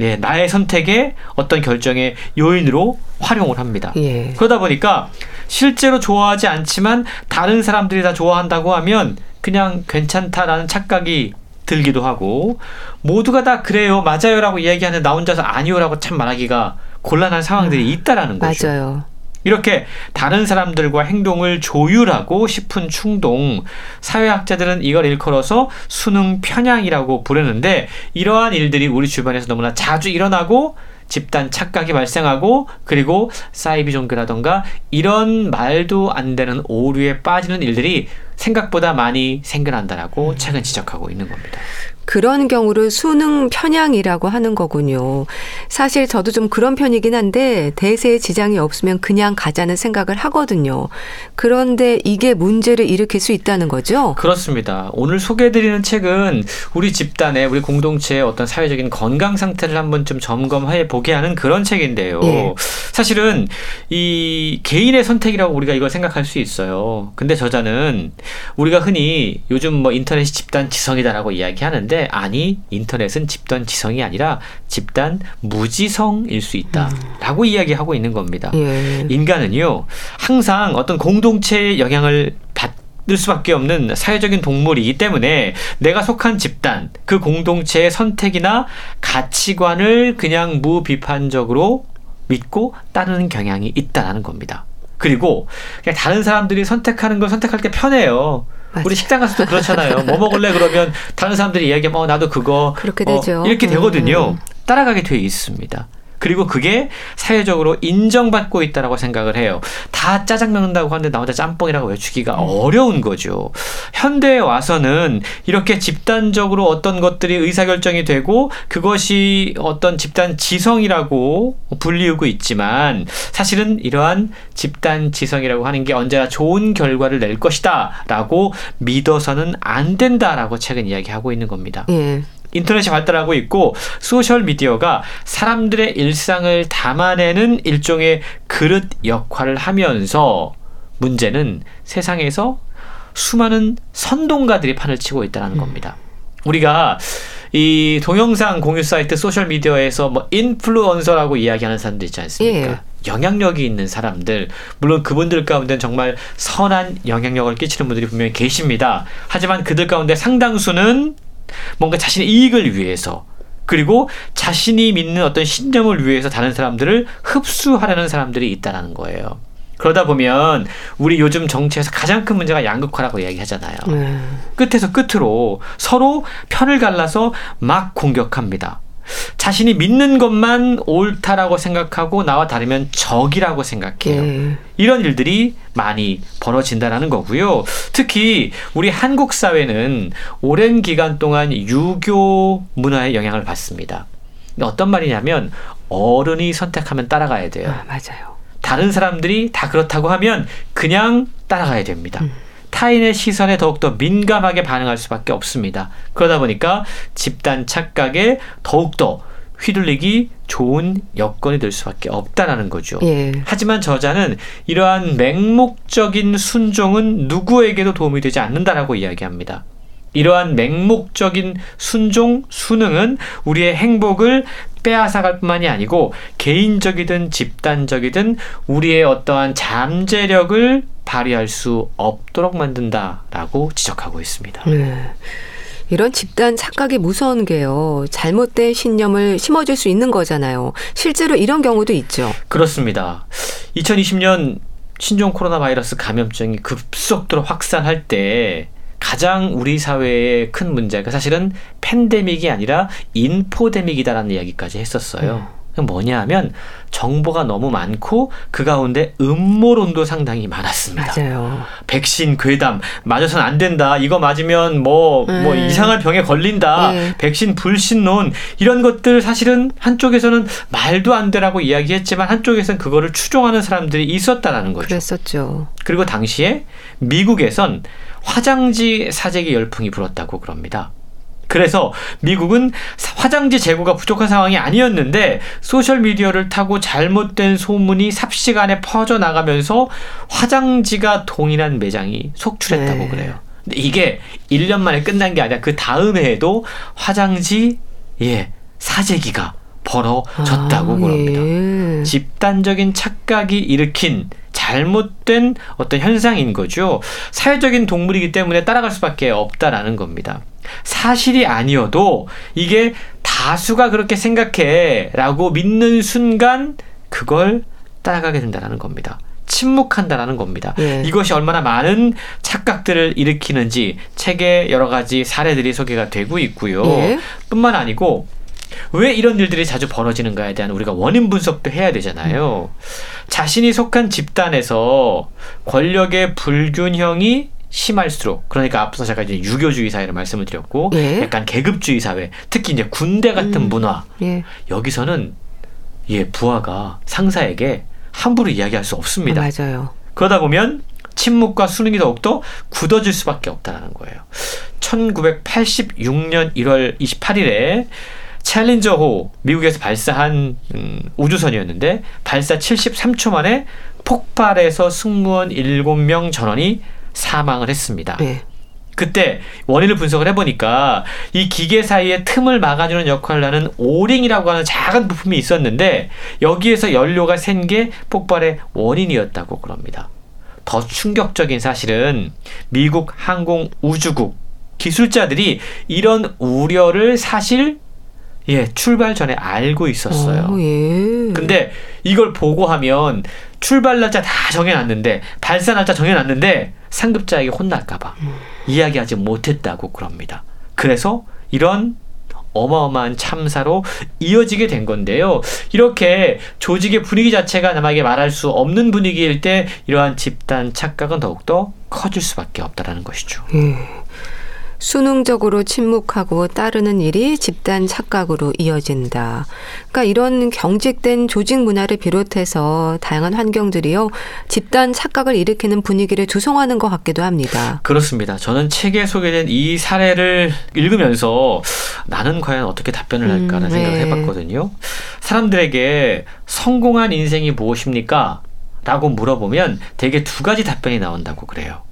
예, 나의 선택의 어떤 결정의 요인으로 활용을 합니다. 예. 그러다 보니까 실제로 좋아하지 않지만 다른 사람들이 다 좋아한다고 하면 그냥 괜찮다라는 착각이 들기도 하고 모두가 다 그래요 맞아요라고 이야기하는 나 혼자서 아니요라고 참 말하기가 곤란한 상황들이 있다라는 거죠. 맞아요. 이렇게 다른 사람들과 행동을 조율하고 싶은 충동, 사회학자들은 이걸 일컬어서 수능 편향이라고 부르는데 이러한 일들이 우리 주변에서 너무나 자주 일어나고 집단 착각이 발생하고 그리고 사이비 종교라던가 이런 말도 안 되는 오류에 빠지는 일들이 생각보다 많이 생겨난다라고 책은 지적하고 있는 겁니다. 그런 경우를 수능 편향이라고 하는 거군요. 사실 저도 좀 그런 편이긴 한데 대세에 지장이 없으면 그냥 가자는 생각을 하거든요. 그런데 이게 문제를 일으킬 수 있다는 거죠? 그렇습니다. 오늘 소개해드리는 책은 우리 집단의 우리 공동체의 어떤 사회적인 건강 상태를 한번 좀 점검해 보게 하는 그런 책인데요. 예. 사실은 이 개인의 선택이라고 우리가 이걸 생각할 수 있어요. 근데 저자는 우리가 흔히 요즘 뭐 인터넷이 집단 지성이다라고 이야기하는데 아니 인터넷은 집단 지성이 아니라 집단 무지성일 수 있다라고 이야기하고 있는 겁니다. 예. 인간은요 항상 어떤 공동체의 영향을 받을 수밖에 없는 사회적인 동물이기 때문에 내가 속한 집단 그 공동체의 선택이나 가치관을 그냥 무비판적으로 믿고 따르는 경향이 있다라는 겁니다. 그리고 그냥 다른 사람들이 선택하는 걸 선택할 때 편해요. 맞아요. 우리 식당 가서도 그렇잖아요. 뭐 먹을래 그러면 다른 사람들이 이야기하면 어, 나도 그거 그렇게 어, 되죠. 이렇게 되거든요. 음. 따라가게 돼 있습니다. 그리고 그게 사회적으로 인정받고 있다라고 생각을 해요. 다 짜장 먹는다고 하는데 나 혼자 짬뽕이라고 외치기가 어려운 거죠. 현대에 와서는 이렇게 집단적으로 어떤 것들이 의사결정이 되고 그것이 어떤 집단 지성이라고 불리우고 있지만 사실은 이러한 집단 지성이라고 하는 게 언제나 좋은 결과를 낼 것이다 라고 믿어서는 안 된다라고 책은 이야기하고 있는 겁니다. 예. 인터넷이 발달하고 있고 소셜 미디어가 사람들의 일상을 담아내는 일종의 그릇 역할을 하면서 문제는 세상에서 수많은 선동가들이 판을 치고 있다는 겁니다. 우리가 이 동영상 공유 사이트 소셜 미디어에서 뭐 인플루언서라고 이야기하는 사람들 있지 않습니까? 예. 영향력이 있는 사람들 물론 그분들 가운데는 정말 선한 영향력을 끼치는 분들이 분명히 계십니다. 하지만 그들 가운데 상당수는 뭔가 자신의 이익을 위해서 그리고 자신이 믿는 어떤 신념을 위해서 다른 사람들을 흡수하려는 사람들이 있다는 거예요. 그러다 보면 우리 요즘 정치에서 가장 큰 문제가 양극화라고 이야기하잖아요. 예. 끝에서 끝으로 서로 편을 갈라서 막 공격합니다. 자신이 믿는 것만 옳다라고 생각하고 나와 다르면 적이라고 생각해요. 예. 이런 일들이 많이 벌어진다라는 거고요. 특히 우리 한국 사회는 오랜 기간 동안 유교 문화의 영향을 받습니다. 어떤 말이냐면 어른이 선택하면 따라가야 돼요. 아, 맞아요. 다른 사람들이 다 그렇다고 하면 그냥 따라가야 됩니다. 타인의 시선에 더욱더 민감하게 반응할 수밖에 없습니다. 그러다 보니까 집단 착각에 더욱더 휘둘리기 좋은 여건이 될 수밖에 없다라는 거죠. 예. 하지만 저자는 이러한 맹목적인 순종은 누구에게도 도움이 되지 않는다라고 이야기합니다. 이러한 맹목적인 순종, 수능은 우리의 행복을 빼앗아갈 뿐만이 아니고 개인적이든 집단적이든 우리의 어떠한 잠재력을 발휘할 수 없도록 만든다라고 지적하고 있습니다. 네. 이런 집단 착각이 무서운 게요. 잘못된 신념을 심어줄 수 있는 거잖아요. 실제로 이런 경우도 있죠. 그렇습니다. 2020년 신종 코로나 바이러스 감염증이 급속도로 확산할 때 가장 우리 사회의 큰 문제가 사실은 팬데믹이 아니라 인포데믹이다라는 이야기까지 했었어요. 음. 뭐냐 하면 정보가 너무 많고 그 가운데 음모론도 상당히 많았습니다. 맞아요. 백신 괴담 맞아서는 안 된다. 이거 맞으면 뭐뭐 뭐 음. 이상한 병에 걸린다. 네. 백신 불신론 이런 것들 사실은 한쪽에서는 말도 안 되라고 이야기했지만 한쪽에서는 그거를 추종하는 사람들이 있었다라는 거죠. 그랬었죠. 그리고 당시에 미국에선 화장지 사재기 열풍이 불었다고 그럽니다. 그래서 미국은 사- 화장지 재고가 부족한 상황이 아니었는데 소셜 미디어를 타고 잘못된 소문이 삽시간에 퍼져 나가면서 화장지가 동일한 매장이 속출했다고 네. 그래요. 근데 이게 1년 만에 끝난 게 아니라 그 다음 해에도 화장지 예 사재기가 벌어졌다고 아, 그럽니다. 예. 집단적인 착각이 일으킨 잘못된 어떤 현상인 거죠. 사회적인 동물이기 때문에 따라갈 수밖에 없다라는 겁니다. 사실이 아니어도 이게 다수가 그렇게 생각해 라고 믿는 순간 그걸 따라가게 된다는 겁니다. 침묵한다라는 겁니다. 예. 이것이 얼마나 많은 착각들을 일으키는지 책에 여러 가지 사례들이 소개가 되고 있고요. 예. 뿐만 아니고 왜 이런 일들이 자주 벌어지는가에 대한 우리가 원인 분석도 해야 되잖아요. 자신이 속한 집단에서 권력의 불균형이 심할수록 그러니까 앞서 제가 이제 유교주의 사회를 말씀을 드렸고 예. 약간 계급주의 사회 특히 이제 군대 같은 음. 문화 예. 여기서는 예 부하가 상사에게 함부로 이야기할 수 없습니다. 맞아요. 그러다 보면 침묵과 수능이 더욱더 굳어질 수밖에 없다는 거예요. 1986년 1월 28일에 챌린저호 미국에서 발사한 음, 우주선이었는데 발사 73초 만에 폭발해서 승무원 7명 전원이 사망을 했습니다. 예. 그때 원인을 분석을 해보니까 이 기계 사이에 틈을 막아주는 역할을 하는 오링이라고 하는 작은 부품이 있었는데 여기에서 연료가 샌 게 폭발의 원인이었다고 그럽니다. 더 충격적인 사실은 미국 항공우주국 기술자들이 이런 우려를 사실 예 출발 전에 알고 있었어요. 어, 예. 근데 이걸 보고하면 출발 날짜 다 정해놨는데 발사 날짜 정해놨는데 상급자에게 혼날까봐 이야기하지 못했다고 그럽니다. 그래서 이런 어마어마한 참사로 이어지게 된 건데요. 이렇게 조직의 분위기 자체가 남에게 말할 수 없는 분위기일 때 이러한 집단 착각은 더욱더 커질 수밖에 없다라는 것이죠. 예. 수능적으로 침묵하고 따르는 일이 집단 착각으로 이어진다. 그러니까 이런 경직된 조직 문화를 비롯해서 다양한 환경들이요 집단 착각을 일으키는 분위기를 조성하는 것 같기도 합니다. 그렇습니다. 저는 책에 소개된 이 사례를 읽으면서 나는 과연 어떻게 답변을 할까라는 음, 생각을 네. 해봤거든요. 사람들에게 성공한 인생이 무엇입니까? 라고 물어보면 대개 두 가지 답변이 나온다고 그래요.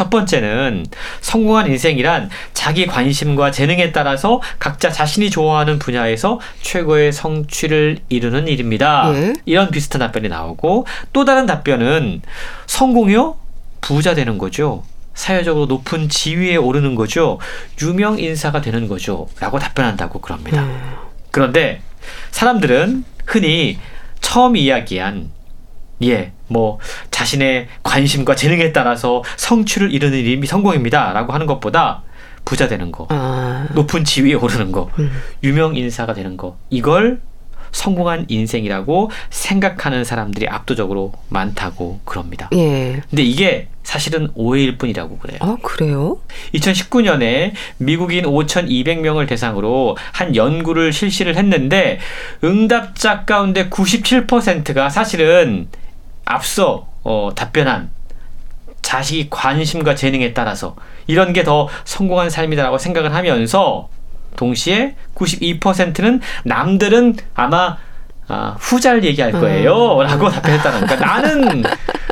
첫 번째는 성공한 인생이란 자기 관심과 재능에 따라서 각자 자신이 좋아하는 분야에서 최고의 성취를 이루는 일입니다. 예. 이런 비슷한 답변이 나오고 또 다른 답변은 성공이요? 부자 되는 거죠. 사회적으로 높은 지위에 오르는 거죠. 유명 인사가 되는 거죠. 라고 답변한다고 그럽니다. 음. 그런데 사람들은 흔히 처음 이야기한 예, 뭐 자신의 관심과 재능에 따라서 성취를 이루는 일이 성공입니다라고 하는 것보다 부자 되는 거, 아, 높은 지위에 오르는 거, 음. 유명 인사가 되는 거 이걸 성공한 인생이라고 생각하는 사람들이 압도적으로 많다고 그럽니다. 예. 근데 이게 사실은 오해일 뿐이라고 그래요. 아, 그래요? 2019년에 미국인 5,200명을 대상으로 한 연구를 실시를 했는데 응답자 가운데 97%가 사실은 앞서 어, 답변한 자식이 관심과 재능에 따라서 이런 게 더 성공한 삶이다라고 생각을 하면서 동시에 92%는 남들은 아마 아, 후자를 얘기할 거예요. 라고 답변했다는 거니까 나는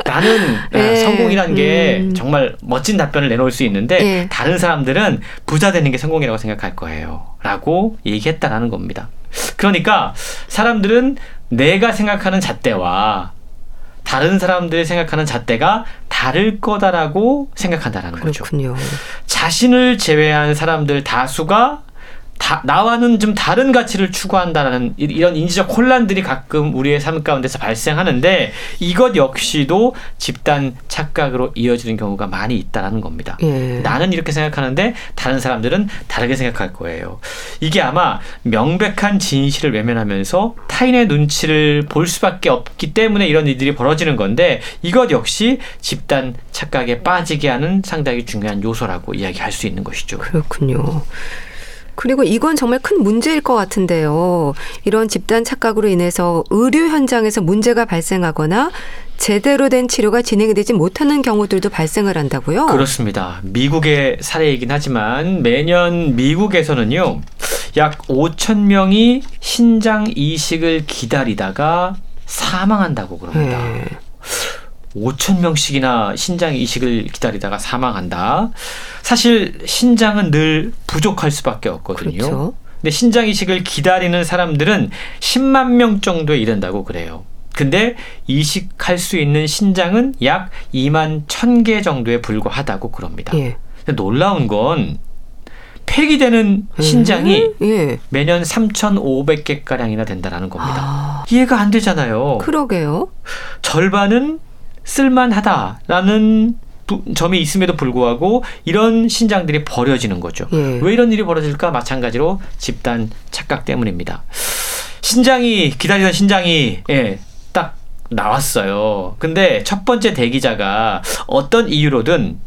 나는 아, 예, 성공이라는 게 음. 정말 멋진 답변을 내놓을 수 있는데 예. 다른 사람들은 부자 되는 게 성공이라고 생각할 거예요. 라고 얘기했다라는 겁니다. 그러니까 사람들은 내가 생각하는 잣대와 다른 사람들이 생각하는 잣대가 다를 거다라고 생각한다라는 거죠. 그렇군요. 자신을 제외한 사람들 다수가 다, 나와는 좀 다른 가치를 추구한다라는 이- 이런 인지적 혼란들이 가끔 우리의 삶 가운데서 발생하는데 이것 역시도 집단 착각으로 이어지는 경우가 많이 있다라는 겁니다. 예. 나는 이렇게 생각하는데 다른 사람들은 다르게 생각할 거예요. 이게 아마 명백한 진실을 외면하면서 타인의 눈치를 볼 수밖에 없기 때문에 이런 일들이 벌어지는 건데 이것 역시 집단 착각에 빠지게 하는 상당히 중요한 요소라고 이야기할 수 있는 것이죠. 그렇군요. 그리고 이건 정말 큰 문제일 것 같은데요. 이런 집단 착각으로 인해서 의료 현장에서 문제가 발생하거나 제대로 된 치료가 진행되지 못하는 경우들도 발생을 한다고요? 그렇습니다. 미국의 사례이긴 하지만 매년 미국에서는요. 약 5천 명이 신장 이식을 기다리다가 사망한다고 그럽니다. 예. 5천 명씩이나 신장 이식을 기다리다가 사망한다. 사실 신장은 늘 부족할 수밖에 없거든요. 그렇죠. 근데 신장 이식을 기다리는 사람들은 10만 명 정도에 이른다고 그래요. 근데 이식할 수 있는 신장은 약 2만 1000개 정도에 불과하다고 그럽니다. 예. 놀라운 건 폐기되는 신장이 음, 예. 매년 3,500개 가량이나 된다라는 겁니다. 아, 이해가 안 되잖아요. 그러게요. 절반은 쓸만하다라는 부- 점이 있음에도 불구하고 이런 신장들이 버려지는 거죠. 예. 왜 이런 일이 벌어질까? 마찬가지로 집단 착각 때문입니다. 신장이 기다리던 신장이 예, 딱 나왔어요. 근데 첫 번째 대기자가 어떤 이유로든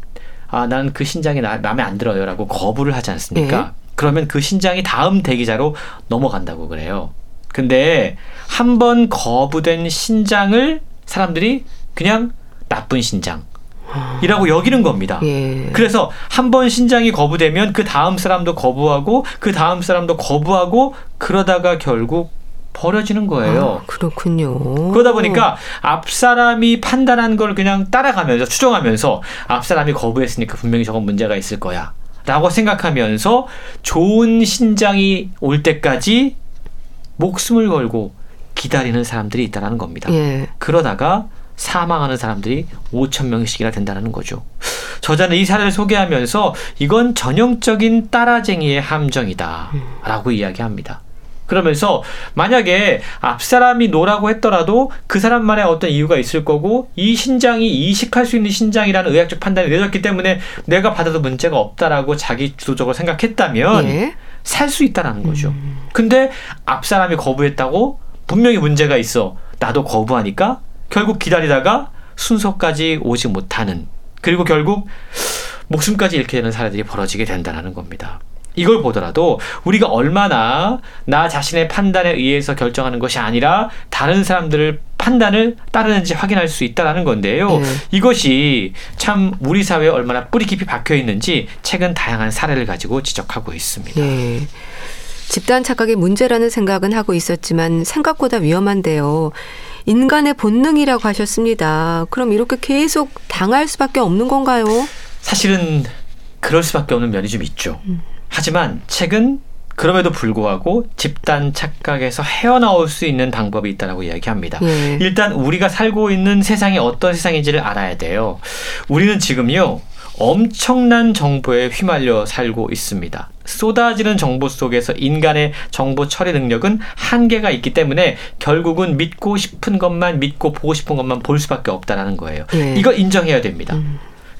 아, 난 그 신장이 나, 마음에 안 들어요라고 거부를 하지 않습니까? 그러면 그 신장이 다음 대기자로 넘어간다고 그래요. 근데 한 번 거부된 신장을 사람들이 그냥 나쁜 신장 이라고 여기는 겁니다. 예. 그래서 한 번 신장이 거부되면 그 다음 사람도 거부하고 그 다음 사람도 거부하고 그러다가 결국 버려지는 거예요. 아, 그렇군요. 그러다 보니까 앞 사람이 판단한 걸 그냥 따라가면서 추정하면서 앞 사람이 거부했으니까 분명히 저건 문제가 있을 거야. 라고 생각하면서 좋은 신장이 올 때까지 목숨을 걸고 기다리는 사람들이 있다는 겁니다. 예. 그러다가 사망하는 사람들이 5천 명씩이나 된다는 거죠. 저자는 이 사례를 소개하면서 이건 전형적인 따라쟁이의 함정이다라고 이야기합니다. 그러면서 만약에 앞 사람이 노라고 했더라도 그 사람만의 어떤 이유가 있을 거고 이 신장이 이식할 수 있는 신장이라는 의학적 판단이 내렸기 때문에 내가 받아도 문제가 없다라고 자기 주도적으로 생각했다면 예. 살수 있다라는 거죠. 근데 앞 사람이 거부했다고 분명히 문제가 있어. 나도 거부하니까 결국 기다리다가 순서까지 오지 못하는 그리고 결국 목숨까지 잃게 되는 사례들이 벌어지게 된다는 겁니다. 이걸 보더라도 우리가 얼마나 나 자신의 판단에 의해서 결정하는 것이 아니라 다른 사람들을 판단을 따르는지 확인할 수 있다라는 건데요. 네. 이것이 참 우리 사회에 얼마나 뿌리 깊이 박혀 있는지 최근 다양한 사례를 가지고 지적하고 있습니다. 네. 집단 착각이 문제라는 생각은 하고 있었지만 생각보다 위험한데요. 인간의 본능이라고 하셨습니다. 그럼 이렇게 계속 당할 수밖에 없는 건가요? 사실은 그럴 수밖에 없는 면이 좀 있죠. 하지만 책은 그럼에도 불구하고 집단 착각에서 헤어나올 수 있는 방법이 있다라고 이야기합니다. 예. 일단 우리가 살고 있는 세상이 어떤 세상인지를 알아야 돼요. 우리는 지금요. 엄청난 정보에 휘말려 살고 있습니다. 쏟아지는 정보 속에서 인간의 정보 처리 능력은 한계가 있기 때문에 결국은 믿고 싶은 것만 믿고 보고 싶은 것만 볼 수밖에 없다라는 거예요. 예. 이거 인정해야 됩니다.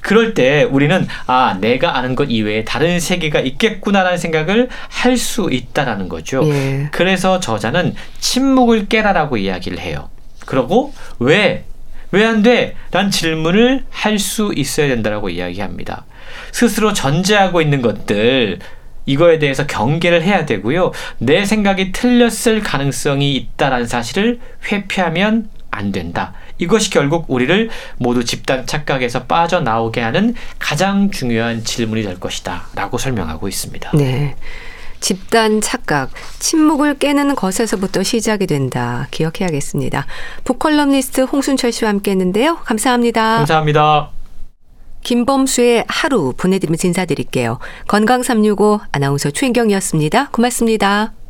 그럴 때 우리는 아 내가 아는 것 이외에 다른 세계가 있겠구나라는 생각을 할 수 있다라는 거죠. 예. 그래서 저자는 침묵을 깨라라고 이야기를 해요. 그러고 왜? 왜 안 돼? 란 질문을 할 수 있어야 된다라고 이야기합니다. 스스로 전제하고 있는 것들 이거에 대해서 경계를 해야 되고요. 내 생각이 틀렸을 가능성이 있다라는 사실을 회피하면 안 된다. 이것이 결국 우리를 모두 집단 착각에서 빠져나오게 하는 가장 중요한 질문이 될 것이다. 라고 설명하고 있습니다. 네. 집단 착각, 침묵을 깨는 것에서부터 시작이 된다. 기억해야겠습니다. 북컬럼니스트 홍순철 씨와 함께 했는데요. 감사합니다. 감사합니다. 김범수의 하루 보내드리면서 인사드릴게요. 건강365 아나운서 최인경이었습니다. 고맙습니다.